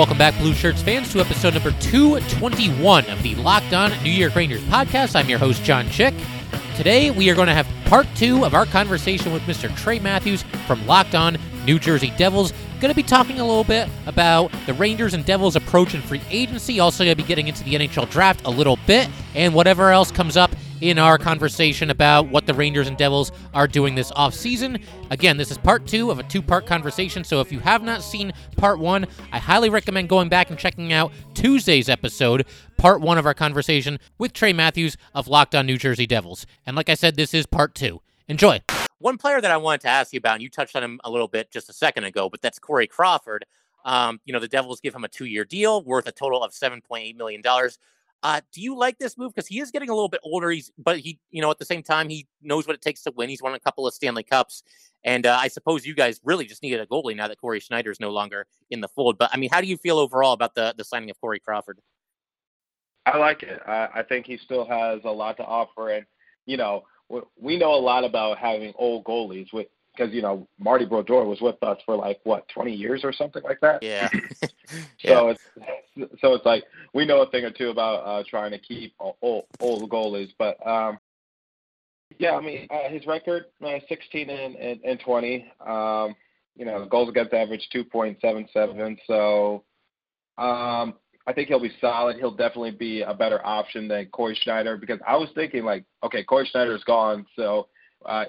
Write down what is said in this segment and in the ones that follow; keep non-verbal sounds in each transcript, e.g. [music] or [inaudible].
Welcome back, Blue Shirts fans, to episode number 221 of the Locked On New York Rangers podcast. I'm your host, John Chick. Today, we are going to have part two of our conversation with Mr. Trey Matthews from Locked On New Jersey Devils. Going to be talking a little bit about the Rangers and Devils approach in free agency. Also, going to be getting into the NHL draft a little bit and whatever else comes up in our conversation about what the Rangers and Devils are doing this offseason. Again, this is part two of a two part conversation, so if you have not seen part one, I highly recommend going back and checking out Tuesday's episode, part one of our conversation with Trey Matthews of Locked On New Jersey Devils. And like I said, this is part two. Enjoy. One player that I wanted to ask you about, and you touched on him a little bit just a second ago, but that's Corey Crawford. Um, you know, the Devils give him a two year deal worth a total of $7.8 million. Uh, do you like this move? Because he is getting a little bit older. He's, but he, you know, at the same time, he knows what it takes to win. He's won a couple of Stanley Cups, and uh, I suppose you guys really just needed a goalie now that Cory Schneider is no longer in the fold. But I mean, how do you feel overall about the the signing of Corey Crawford? I like it. I, I think he still has a lot to offer, and you know, we know a lot about having old goalies with because you know Marty Brodeur was with us for like what 20 years or something like that. Yeah. [laughs] [laughs] so it's so it's like we know a thing or two about uh, trying to keep old, old goalies, but um, yeah, I mean uh, his record uh, 16 and, and, and 20. Um, you know, goals against average 2.77. So um, I think he'll be solid. He'll definitely be a better option than Cory Schneider because I was thinking like, okay, Cory Schneider is gone, so uh,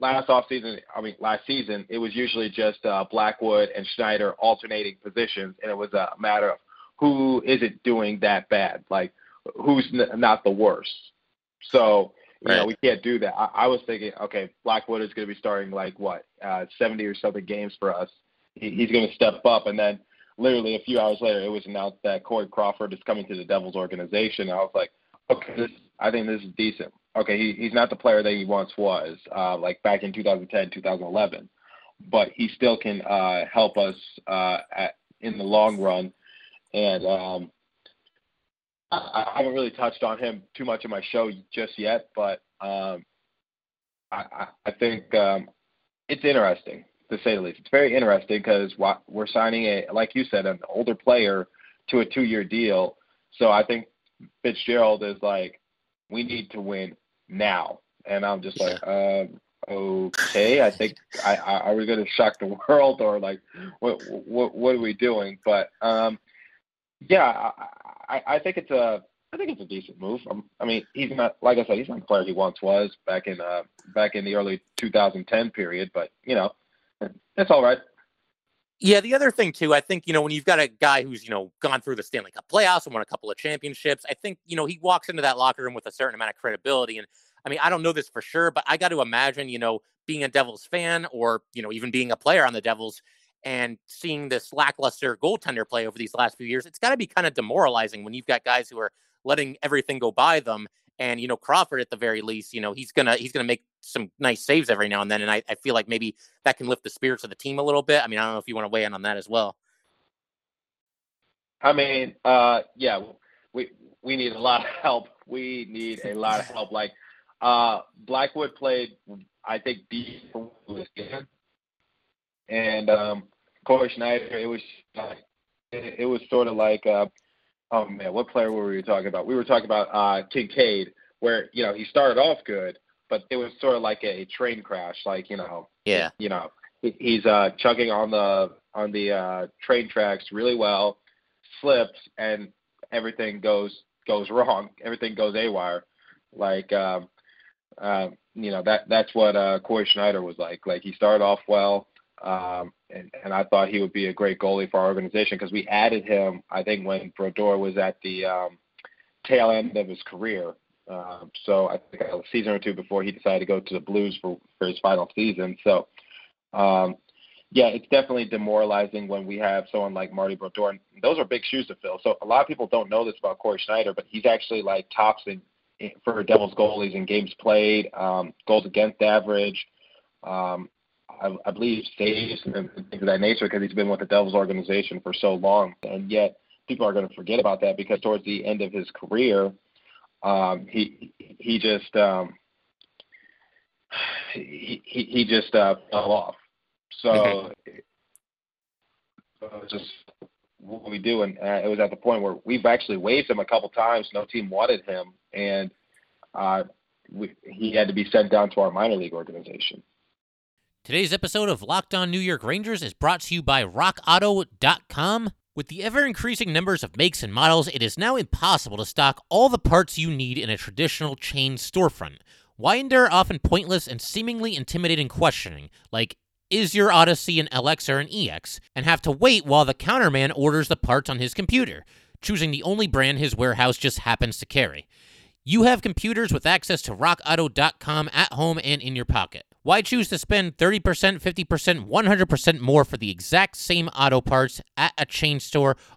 last off season, I mean last season, it was usually just uh, Blackwood and Schneider alternating positions, and it was a matter of who isn't doing that bad, like who's n- not the worst. So you right. know we can't do that. I, I was thinking, okay, Blackwood is going to be starting like what uh, 70 or something games for us. He, he's going to step up, and then literally a few hours later, it was announced that Corey Crawford is coming to the Devils organization. And I was like, okay, this, I think this is decent okay, he, he's not the player that he once was, uh, like back in 2010, 2011, but he still can uh, help us uh, at, in the long run. And um, I, I haven't really touched on him too much in my show just yet, but um, I, I think um, it's interesting to say the least. It's very interesting because we're signing a, like you said, an older player to a two-year deal. So I think Fitzgerald is like, we need to win now. And I'm just like, um, okay, I think I, I are we going to shock the [laughs] world or like what what what are we doing? But um, yeah, I, I think it's a I think it's a decent move. Um, I mean, he's not like I said, he's not the player he once was back in uh, back in the early 2010 period. But you know, it's all right. Yeah, the other thing too, I think you know when you've got a guy who's you know gone through the Stanley Cup playoffs and won a couple of championships, I think you know he walks into that locker room with a certain amount of credibility. And I mean, I don't know this for sure, but I got to imagine you know being a Devils fan or you know even being a player on the Devils and seeing this lackluster goaltender play over these last few years, it's got to be kind of demoralizing when you've got guys who are letting everything go by them and you know Crawford at the very least, you know he's gonna he's gonna make some nice saves every now and then, and I, I feel like maybe that can lift the spirits of the team a little bit. I mean, I don't know if you want to weigh in on that as well. I mean, uh, yeah, we we need a lot of [laughs] help. We need a lot of help. Like uh, Blackwood played, I think, deep and um, Cory Schneider. It was it, it was sort of like uh, oh man, what player were we talking about? We were talking about uh, Kinkaid, where you know he started off good, but it was sort of like a train crash. Like you know, yeah, you know, he's uh, chugging on the on the uh, train tracks really well, slips, and everything goes goes wrong. [laughs] Everything goes awire. Like um, uh, you know that that's what uh, Cory Schneider was like. Like he started off well, um, and, and I thought he would be a great goalie for our organization because we added him, I think, when Brodeur was at the um, tail end of his career. Um, so I think a season or two before he decided to go to the Blues for, for his final season. So, um, yeah, it's definitely demoralizing when we have someone like Marty Brodeur. And those are big shoes to fill. So a lot of people don't know this about Cory Schneider, but he's actually like tops in, for Devils goalies in games played, um, goals against average, um, I, I believe saves and things of that nature because he's been with the Devils organization for so long. And yet people are going to forget about that because towards the end of his career, um, he he just um, he he just uh, fell off. So, mm-hmm. so just what we do, and uh, it was at the point where we've actually waived him a couple times. No team wanted him, and uh, we, he had to be sent down to our minor league organization. Today's episode of Locked On New York Rangers is brought to you by RockAuto.com. With the ever increasing numbers of makes and models, it is now impossible to stock all the parts you need in a traditional chain storefront. Why endure often pointless and seemingly intimidating questioning, like, is your Odyssey an LX or an EX, and have to wait while the counterman orders the parts on his computer, choosing the only brand his warehouse just happens to carry? You have computers with access to rockauto.com at home and in your pocket. Why choose to spend 30%, 50%, 100% more for the exact same auto parts at a chain store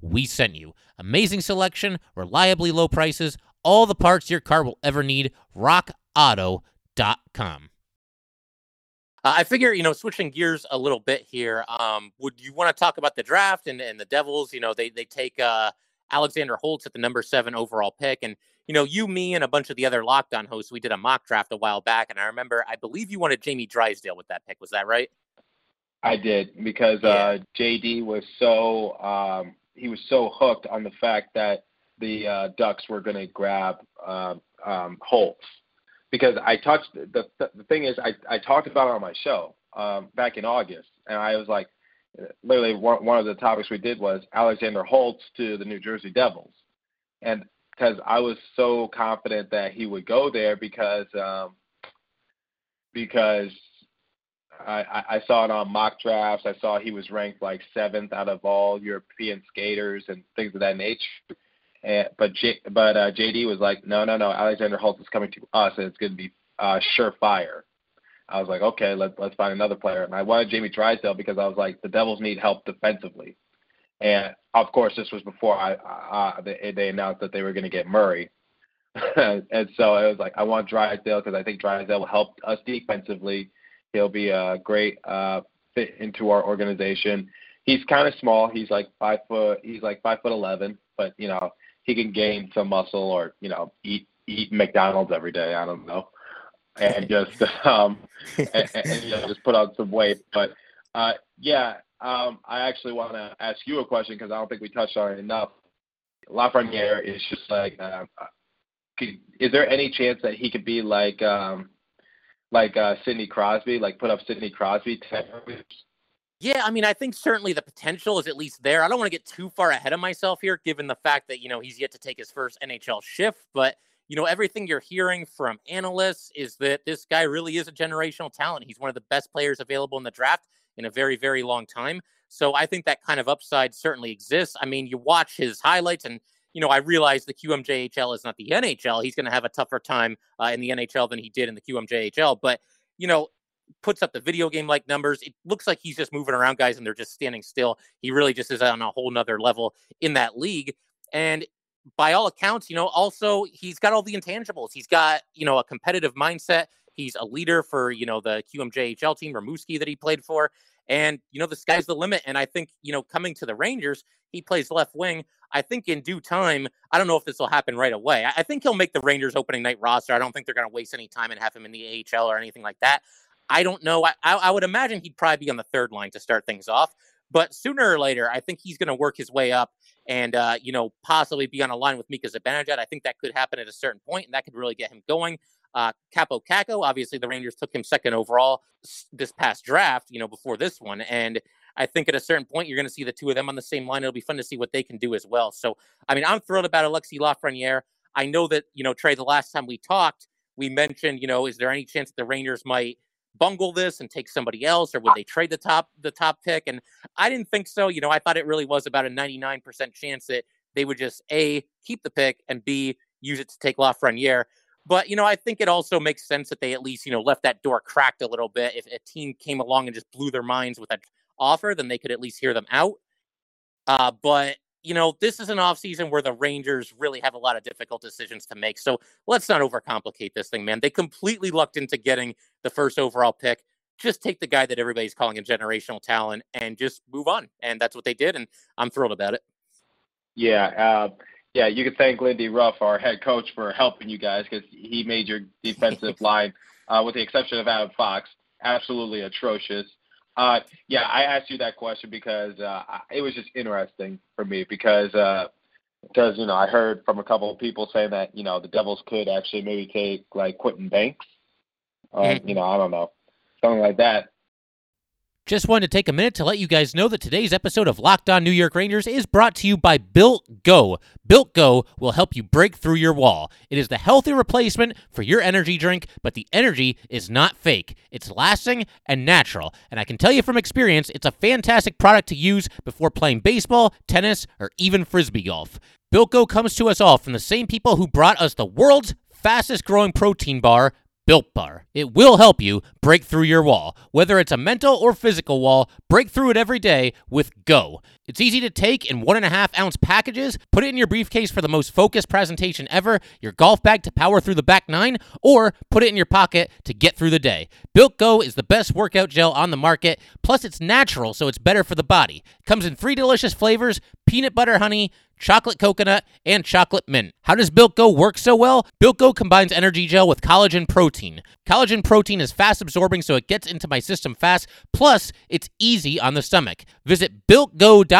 we sent you. Amazing selection, reliably low prices, all the parts your car will ever need. RockAuto.com. Uh, I figure, you know, switching gears a little bit here. Um, would you want to talk about the draft and, and the Devils? You know, they they take uh, Alexander Holtz at the number seven overall pick, and you know, you, me, and a bunch of the other Locked On hosts, we did a mock draft a while back, and I remember, I believe you wanted Jamie Drysdale with that pick. Was that right? I did because yeah. uh, JD was so um, he was so hooked on the fact that the uh, Ducks were going to grab uh, um, Holtz because I touched the the thing is I I talked about it on my show um, back in August, and I was like, literally one one of the topics we did was Alexander Holtz to the New Jersey Devils, and because I was so confident that he would go there because um, because I, I saw it on mock drafts. I saw he was ranked like seventh out of all European skaters and things of that nature. And, but J, but uh, JD was like, no, no, no. Alexander Holtz is coming to us, and it's going to be uh, surefire. I was like, okay, let's let's find another player. And I wanted Jamie Drysdale because I was like, the Devils need help defensively. And of course, this was before I, uh, they, they announced that they were going to get Murray. [laughs] and so I was like, I want Drysdale because I think Drysdale will help us defensively. He'll be a great uh, fit into our organization. He's kind of small. He's like five foot. He's like five foot eleven, but you know he can gain some muscle or you know eat eat McDonald's every day. I don't know, and just [laughs] um and, and you know just put on some weight. But uh, yeah, um, I actually want to ask you a question because I don't think we touched on it enough. Lafreniere is just like, uh, could, is there any chance that he could be like um, like uh, Sidney Crosby, like put up Sidney Crosby Yeah, I mean, I think certainly the potential is at least there. I don't want to get too far ahead of myself here, given the fact that you know he's yet to take his first NHL shift. But you know, everything you're hearing from analysts is that this guy really is a generational talent. He's one of the best players available in the draft in a very, very long time. So I think that kind of upside certainly exists. I mean, you watch his highlights and you know, I realize the QMJHL is not the NHL. He's going to have a tougher time uh, in the NHL than he did in the QMJHL. But, you know, puts up the video game like numbers. It looks like he's just moving around guys and they're just standing still. He really just is on a whole nother level in that league. And by all accounts, you know, also he's got all the intangibles. He's got, you know, a competitive mindset. He's a leader for, you know, the QMJHL team, Rimouski, that he played for. And, you know, the sky's the limit. And I think, you know, coming to the Rangers, he plays left wing. I think in due time, I don't know if this will happen right away. I think he'll make the Rangers opening night roster. I don't think they're going to waste any time and have him in the AHL or anything like that. I don't know. I, I would imagine he'd probably be on the third line to start things off. But sooner or later, I think he's going to work his way up and, uh, you know, possibly be on a line with Mika Zibanejad. I think that could happen at a certain point, and that could really get him going. Uh, Kaapo Kakko, obviously, the Rangers took him second overall this past draft, you know, before this one. And I think at a certain point you're going to see the two of them on the same line. It'll be fun to see what they can do as well. So, I mean, I'm thrilled about Alexi Lafreniere. I know that you know Trey. The last time we talked, we mentioned you know is there any chance that the Rangers might bungle this and take somebody else, or would they trade the top the top pick? And I didn't think so. You know, I thought it really was about a 99% chance that they would just a keep the pick and b use it to take Lafreniere. But you know, I think it also makes sense that they at least you know left that door cracked a little bit. If a team came along and just blew their minds with an offer, then they could at least hear them out. Uh, but you know, this is an offseason where the Rangers really have a lot of difficult decisions to make. So let's not overcomplicate this thing, man. They completely lucked into getting the first overall pick. Just take the guy that everybody's calling a generational talent and just move on. And that's what they did. And I'm thrilled about it. Yeah. Uh, yeah, you can thank Lindy Ruff, our head coach, for helping you guys because he made your defensive [laughs] line, uh, with the exception of Adam Fox, absolutely atrocious. Uh, yeah, I asked you that question because uh, it was just interesting for me because uh, because you know I heard from a couple of people saying that you know the Devils could actually maybe take like Quentin Banks, uh, mm-hmm. you know I don't know something like that. Just wanted to take a minute to let you guys know that today's episode of Locked On New York Rangers is brought to you by Built Go. Built Go will help you break through your wall. It is the healthy replacement for your energy drink, but the energy is not fake. It's lasting and natural. And I can tell you from experience, it's a fantastic product to use before playing baseball, tennis, or even frisbee golf. Built Go comes to us all from the same people who brought us the world's fastest growing protein bar, Built Bar. It will help you break through your wall. Whether it's a mental or physical wall, break through it every day with Go. It's easy to take in one and a half ounce packages. Put it in your briefcase for the most focused presentation ever, your golf bag to power through the back nine, or put it in your pocket to get through the day. Built Go is the best workout gel on the market. Plus, it's natural, so it's better for the body. Comes in three delicious flavors peanut butter honey, chocolate coconut, and chocolate mint. How does Built Go work so well? Built Go combines energy gel with collagen protein. Collagen protein is fast absorbing, so it gets into my system fast. Plus, it's easy on the stomach. Visit BuiltGo.com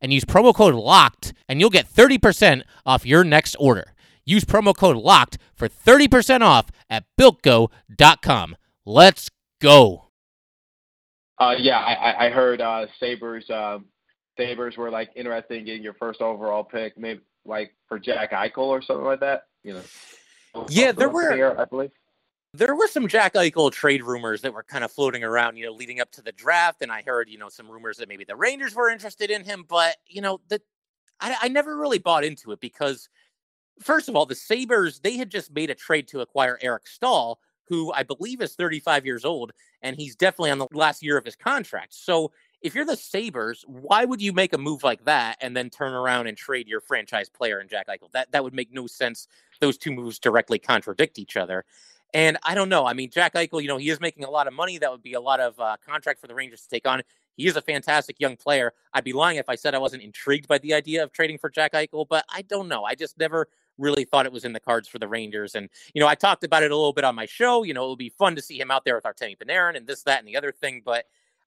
and use promo code LOCKED, and you'll get 30% off your next order. Use promo code LOCKED for 30% off at BuiltGo.com. Let's go. Uh, yeah, I, I heard uh, Sabres uh, Sabres were like interested in getting your first overall pick, maybe like for Jack Eichel or something like that. You know. Yeah, there were. I believe there were some Jack Eichel trade rumors that were kind of floating around, you know, leading up to the draft, and I heard, you know, some rumors that maybe the Rangers were interested in him, but you know, the I, I never really bought into it because, first of all, the Sabres they had just made a trade to acquire Eric Staal, who I believe is 35 years old, and he's definitely on the last year of his contract. So if you're the Sabres, why would you make a move like that and then turn around and trade your franchise player in Jack Eichel? That that would make no sense. Those two moves directly contradict each other. And I don't know. I mean, Jack Eichel, you know, he is making a lot of money. That would be a lot of uh, contract for the Rangers to take on. He is a fantastic young player. I'd be lying if I said I wasn't intrigued by the idea of trading for Jack Eichel, but I don't know. I just never really thought it was in the cards for the Rangers. And, you know, I talked about it a little bit on my show. You know, it would be fun to see him out there with Artemi Panarin and this, that, and the other thing. But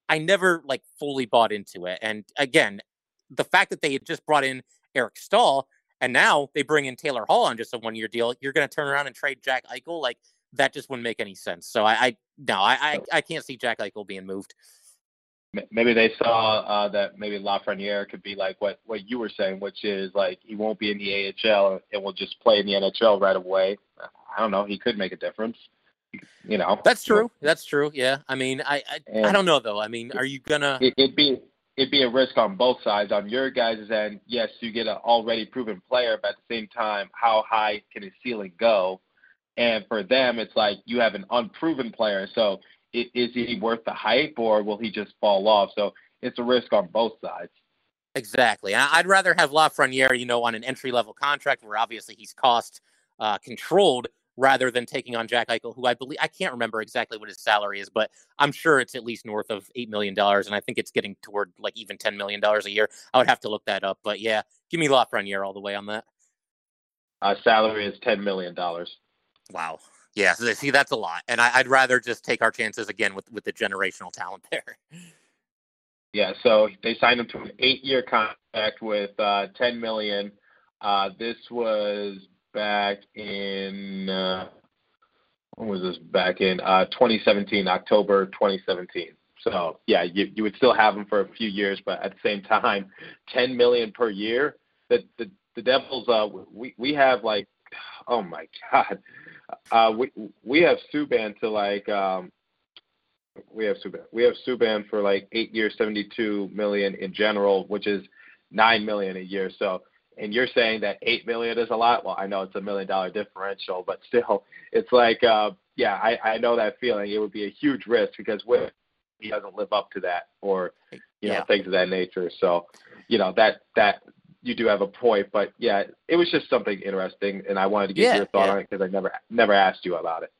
I never like fully bought into it. And again, the fact that they had just brought in Eric Staal and now they bring in Taylor Hall on just a one year deal, you're going to turn around and trade Jack Eichel. Like that just wouldn't make any sense. So I, I no, I, I, I can't see Jack Eichel being moved. Maybe they saw uh, that maybe Lafreniere could be like what what you were saying, which is like he won't be in the AHL and will just play in the NHL right away. I don't know. He could make a difference you know. That's true. That's true. Yeah. I mean, I I, I don't know though. I mean, are you gonna? It, would be it'd be a risk on both sides. On your guys' end, yes, you get an already proven player, but at the same time, how high can his ceiling go? And for them, it's like you have an unproven player. So is he worth the hype, or will he just fall off? So it's a risk on both sides. Exactly. I'd rather have Lafreniere, you know, on an entry level contract where obviously he's cost uh, controlled rather than taking on Jack Eichel, who I believe I can't remember exactly what his salary is, but I'm sure it's at least north of eight million dollars, and I think it's getting toward like even ten million dollars a year. I would have to look that up, but yeah, give me Lafreniere all the way on that. Uh, salary is ten million dollars. Wow. Yeah, so see, that's a lot, and I, would rather just take our chances again with with the generational talent [laughs] there. Yeah, so they signed him to an eight-year contract with uh, ten million. Uh, this was back in uh, when was this? Back in uh, 2017, October 2017. So yeah, you you would still have him for a few years, but at the same time, [laughs] ten million per year. The the the Devils, uh, we we have like, [sighs] oh my god, uh, we we have Subban to like um, we have Subban we have Subban for like eight years, seventy two million in general, which is nine million a year. So and you're saying that eight million is a lot. Well, I know it's a million dollar differential, but still, it's like, uh, yeah, I, I know that feeling. It would be a huge risk because what he doesn't live up to that, or you know, things of that nature. So, you know, that that you do have a point, but yeah, it was just something interesting, and I wanted to get yeah, your thought yeah. on it because I never never asked you about it.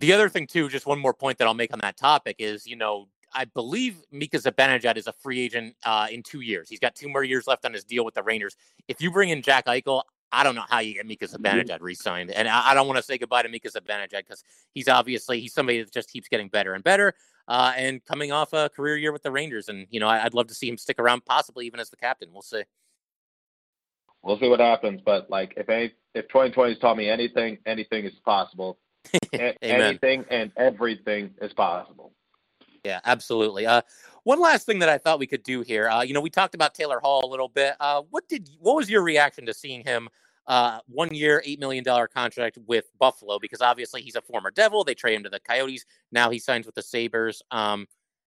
The other thing too, just one more point that I'll make on that topic is, you know, I believe Mika Zibanejad is a free agent uh, in two years. He's got two more years left on his deal with the Rangers. If you bring in Jack Eichel, I don't know how you get Mika mm-hmm. Zibanejad re-signed, and I, I don't want to say goodbye to Mika Zibanejad because he's obviously he's somebody that just keeps getting better and better, uh, and coming off a career year with the Rangers, and you know I, would love to see him stick around, possibly even as the captain. We'll see. We'll see what happens, but like if any, if 2020 has taught me anything, anything is possible. [laughs] anything and everything is possible. Yeah, absolutely. Uh, one last thing that I thought we could do here. Uh, you know, we talked about Taylor Hall a little bit. Uh, what did what was your reaction to seeing him uh, one year, eight million dollar contract with Buffalo? Because obviously he's a former Devil. They trade him to the Coyotes. Now he signs with the Sabres. Um,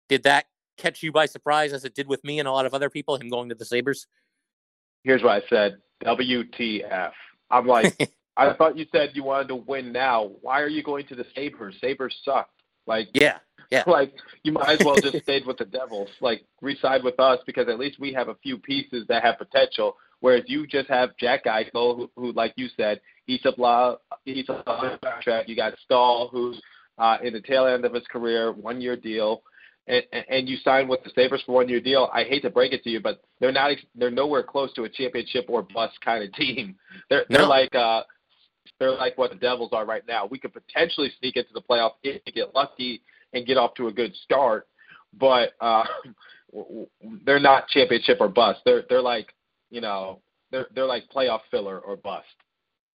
did that catch you by surprise, as it did with me and a lot of other people? Him going to the Sabres. Here's what I said: WTF. I'm like, [laughs] I thought you said you wanted to win now. Why are you going to the Sabres? Sabres suck. Like, yeah, yeah. [laughs] Like you might as well just stayed with the Devils. Like reside with us because at least we have a few pieces that have potential. Whereas you just have Jack Eichel, who, who like you said, he's a blah, he's a contract. You got Staal, who's uh, in the tail end of his career, one year deal, and, and you sign with the Sabres for one year deal. I hate to break it to you, but they're not, they're nowhere close to a championship or bust kind of team. [laughs] They're they're no. like uh, they're like what the Devils are right now. We could potentially sneak into the playoffs if we get lucky and get off to a good start. But uh, [laughs] they're not championship or bust. They're they're like you know they're they're like playoff filler or bust.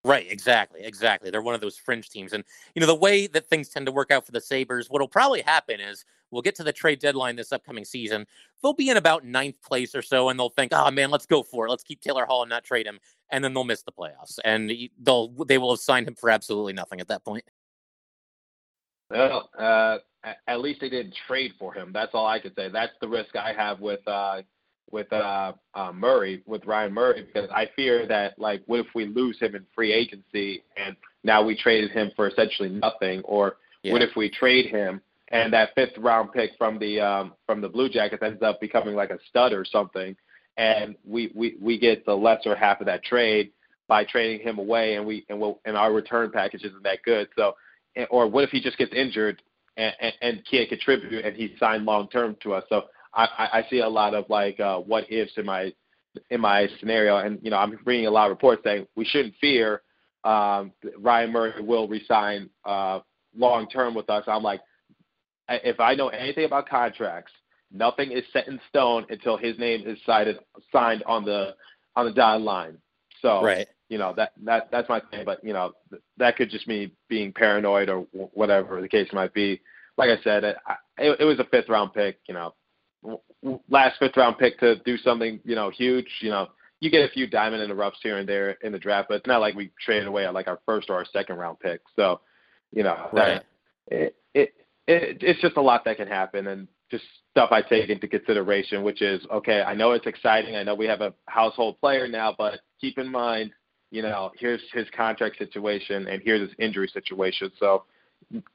Right, exactly, exactly. They're one of those fringe teams, and you know the way that things tend to work out for the Sabres. What'll probably happen is we'll get to the trade deadline this upcoming season. They'll be in about ninth place or so, and they'll think, "Oh man, let's go for it. Let's keep Taylor Hall and not trade him." And then they'll miss the playoffs, and they'll they will have signed him for absolutely nothing at that point. Well, uh, at least they didn't trade for him. That's all I could say. That's the risk I have with uh, with uh, uh, Murray, with Ryan Murray, because I fear that like, what if we lose him in free agency and now we traded him for essentially nothing, or yeah. what if we trade him and that fifth round pick from the um, from the Blue Jackets ends up becoming like a stud or something, and we we we get the lesser half of that trade by trading him away, and we and we'll, and our return package isn't that good. So, or what if he just gets injured and, and, and can't contribute, and he's signed long term to us. So I, I see a lot of like uh, what ifs in my in my scenario, and you know I'm reading a lot of reports saying we shouldn't fear um, Ryan Murray will resign uh, long term with us. I'm like, if I know anything about contracts, nothing is set in stone until his name is cited, signed on the on the dotted line. So right. you know that that that's my thing. But you know that could just me being paranoid or whatever the case might be. Like I said, it, it, it was a fifth round pick. You know, last fifth round pick to do something you know huge. You know, you get a few diamond in the roughs here and there in the draft, but it's not like we traded away like our first or our second round pick. So, you know, right. it, it, it it's just a lot that can happen, and just stuff I take into consideration, which is okay. I know it's exciting. I know we have a household player now, but keep in mind, you know, here's his contract situation and here's his injury situation. So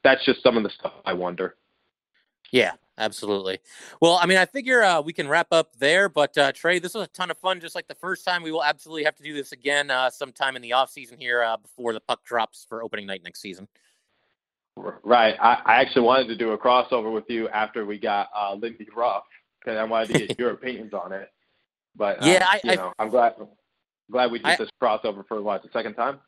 that's just some of the stuff I wonder. Yeah, absolutely. Well, I mean, I figure uh, we can wrap up there. But uh, Trey, this was a ton of fun, just like the first time. We will absolutely have to do this again uh, sometime in the off season here uh, before the puck drops for opening night next season. Right. I, I actually wanted to do a crossover with you after we got uh, Lindy Ruff because I wanted to get [laughs] your opinions on it. But uh, yeah, I, you know, I, am glad glad we did I, this crossover for what the second time.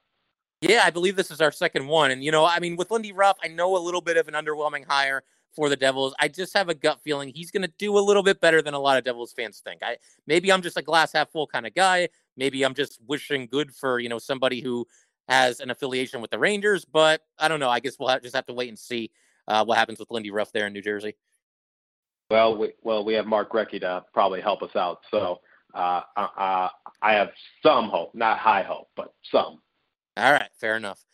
Yeah, I believe this is our second one, and you know, I mean, with Lindy Ruff, I know a little bit of an underwhelming hire for the Devils. I just have a gut feeling he's going to do a little bit better than a lot of Devils fans think. I maybe I'm just a glass half full kind of guy. Maybe I'm just wishing good for you know somebody who has an affiliation with the Rangers, but I don't know. I guess we'll have, just have to wait and see uh, what happens with Lindy Ruff there in New Jersey. Well, we, well, we have Mark Recchi to probably help us out. So uh, uh, I have some hope, not high hope, but some. All right, fair enough.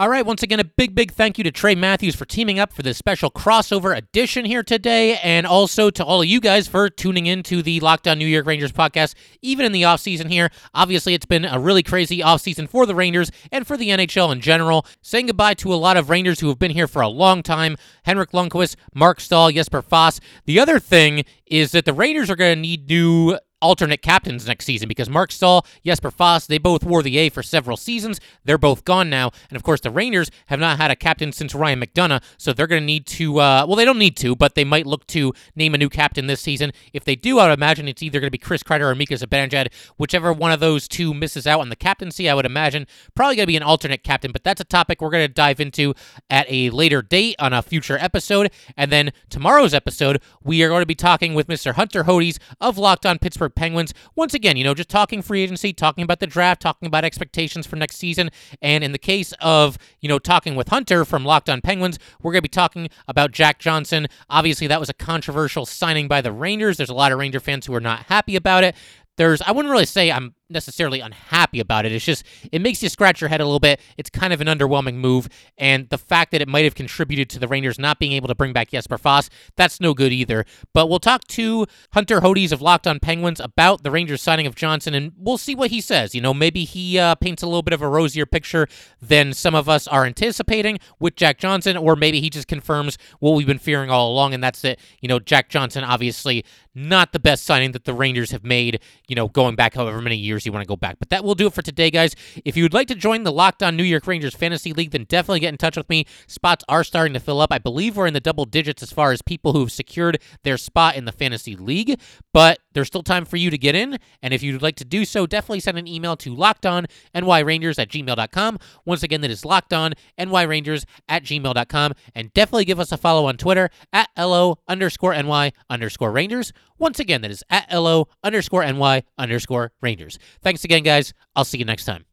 All right, once again, a big, big thank you to Trey Matthews for teaming up for this special crossover edition here today, and also to all of you guys for tuning in to the Locked On New York Rangers podcast, even in the offseason here. Obviously, it's been a really crazy offseason for the Rangers and for the NHL in general. Saying goodbye to a lot of Rangers who have been here for a long time Henrik Lundqvist, Mark Staal, Jesper Fast. The other thing is that the Rangers are going to need new alternate captains next season because Mark Staal, Jesper Fast, they both wore the A for several seasons. They're both gone now. And of course, the Rangers have not had a captain since Ryan McDonagh, so they're going to need to, uh, well, they don't need to, but they might look to name a new captain this season. If they do, I would imagine it's either going to be Chris Kreider or Mika Zibanejad. Whichever one of those two misses out on the captaincy, I would imagine probably going to be an alternate captain, but that's a topic we're going to dive into at a later date on a future episode. And then tomorrow's episode, we are going to be talking with Mr. Hunter Hodes of Locked On Pittsburgh Pittsburgh Penguins. Once again, you know, just talking free agency, talking about the draft, talking about expectations for next season. And in the case of, you know, talking with Hunter from Locked On Penguins, we're going to be talking about Jack Johnson. Obviously, that was a controversial signing by the Rangers. There's a lot of Ranger fans who are not happy about it. There's, I wouldn't really say I'm necessarily unhappy about it. It's just it makes you scratch your head a little bit. It's kind of an underwhelming move, and the fact that it might have contributed to the Rangers not being able to bring back Jesper Fast, that's no good either. But we'll talk to Hunter Hodes of Locked On Penguins about the Rangers signing of Johnson, and we'll see what he says. You know, maybe he uh, paints a little bit of a rosier picture than some of us are anticipating with Jack Johnson, or maybe he just confirms what we've been fearing all along, and that's that. You know, Jack Johnson obviously not the best signing that the Rangers have made. You know, going back however many years you want to go back. But that will do it for today, guys. If you would like to join the Locked On New York Rangers Fantasy League, then definitely get in touch with me. Spots are starting to fill up. I believe we're in the double digits as far as people who have secured their spot in the Fantasy League, but there's still time for you to get in. And if you'd like to do so, definitely send an email to lockedonnyrangers at gmail.com. Once again, that is lockedonnyrangers at gmail.com. And definitely give us a follow on Twitter at LO underscore NY underscore Rangers. Once again, that is at LO underscore NY underscore Rangers. Thanks again, guys. I'll see you next time.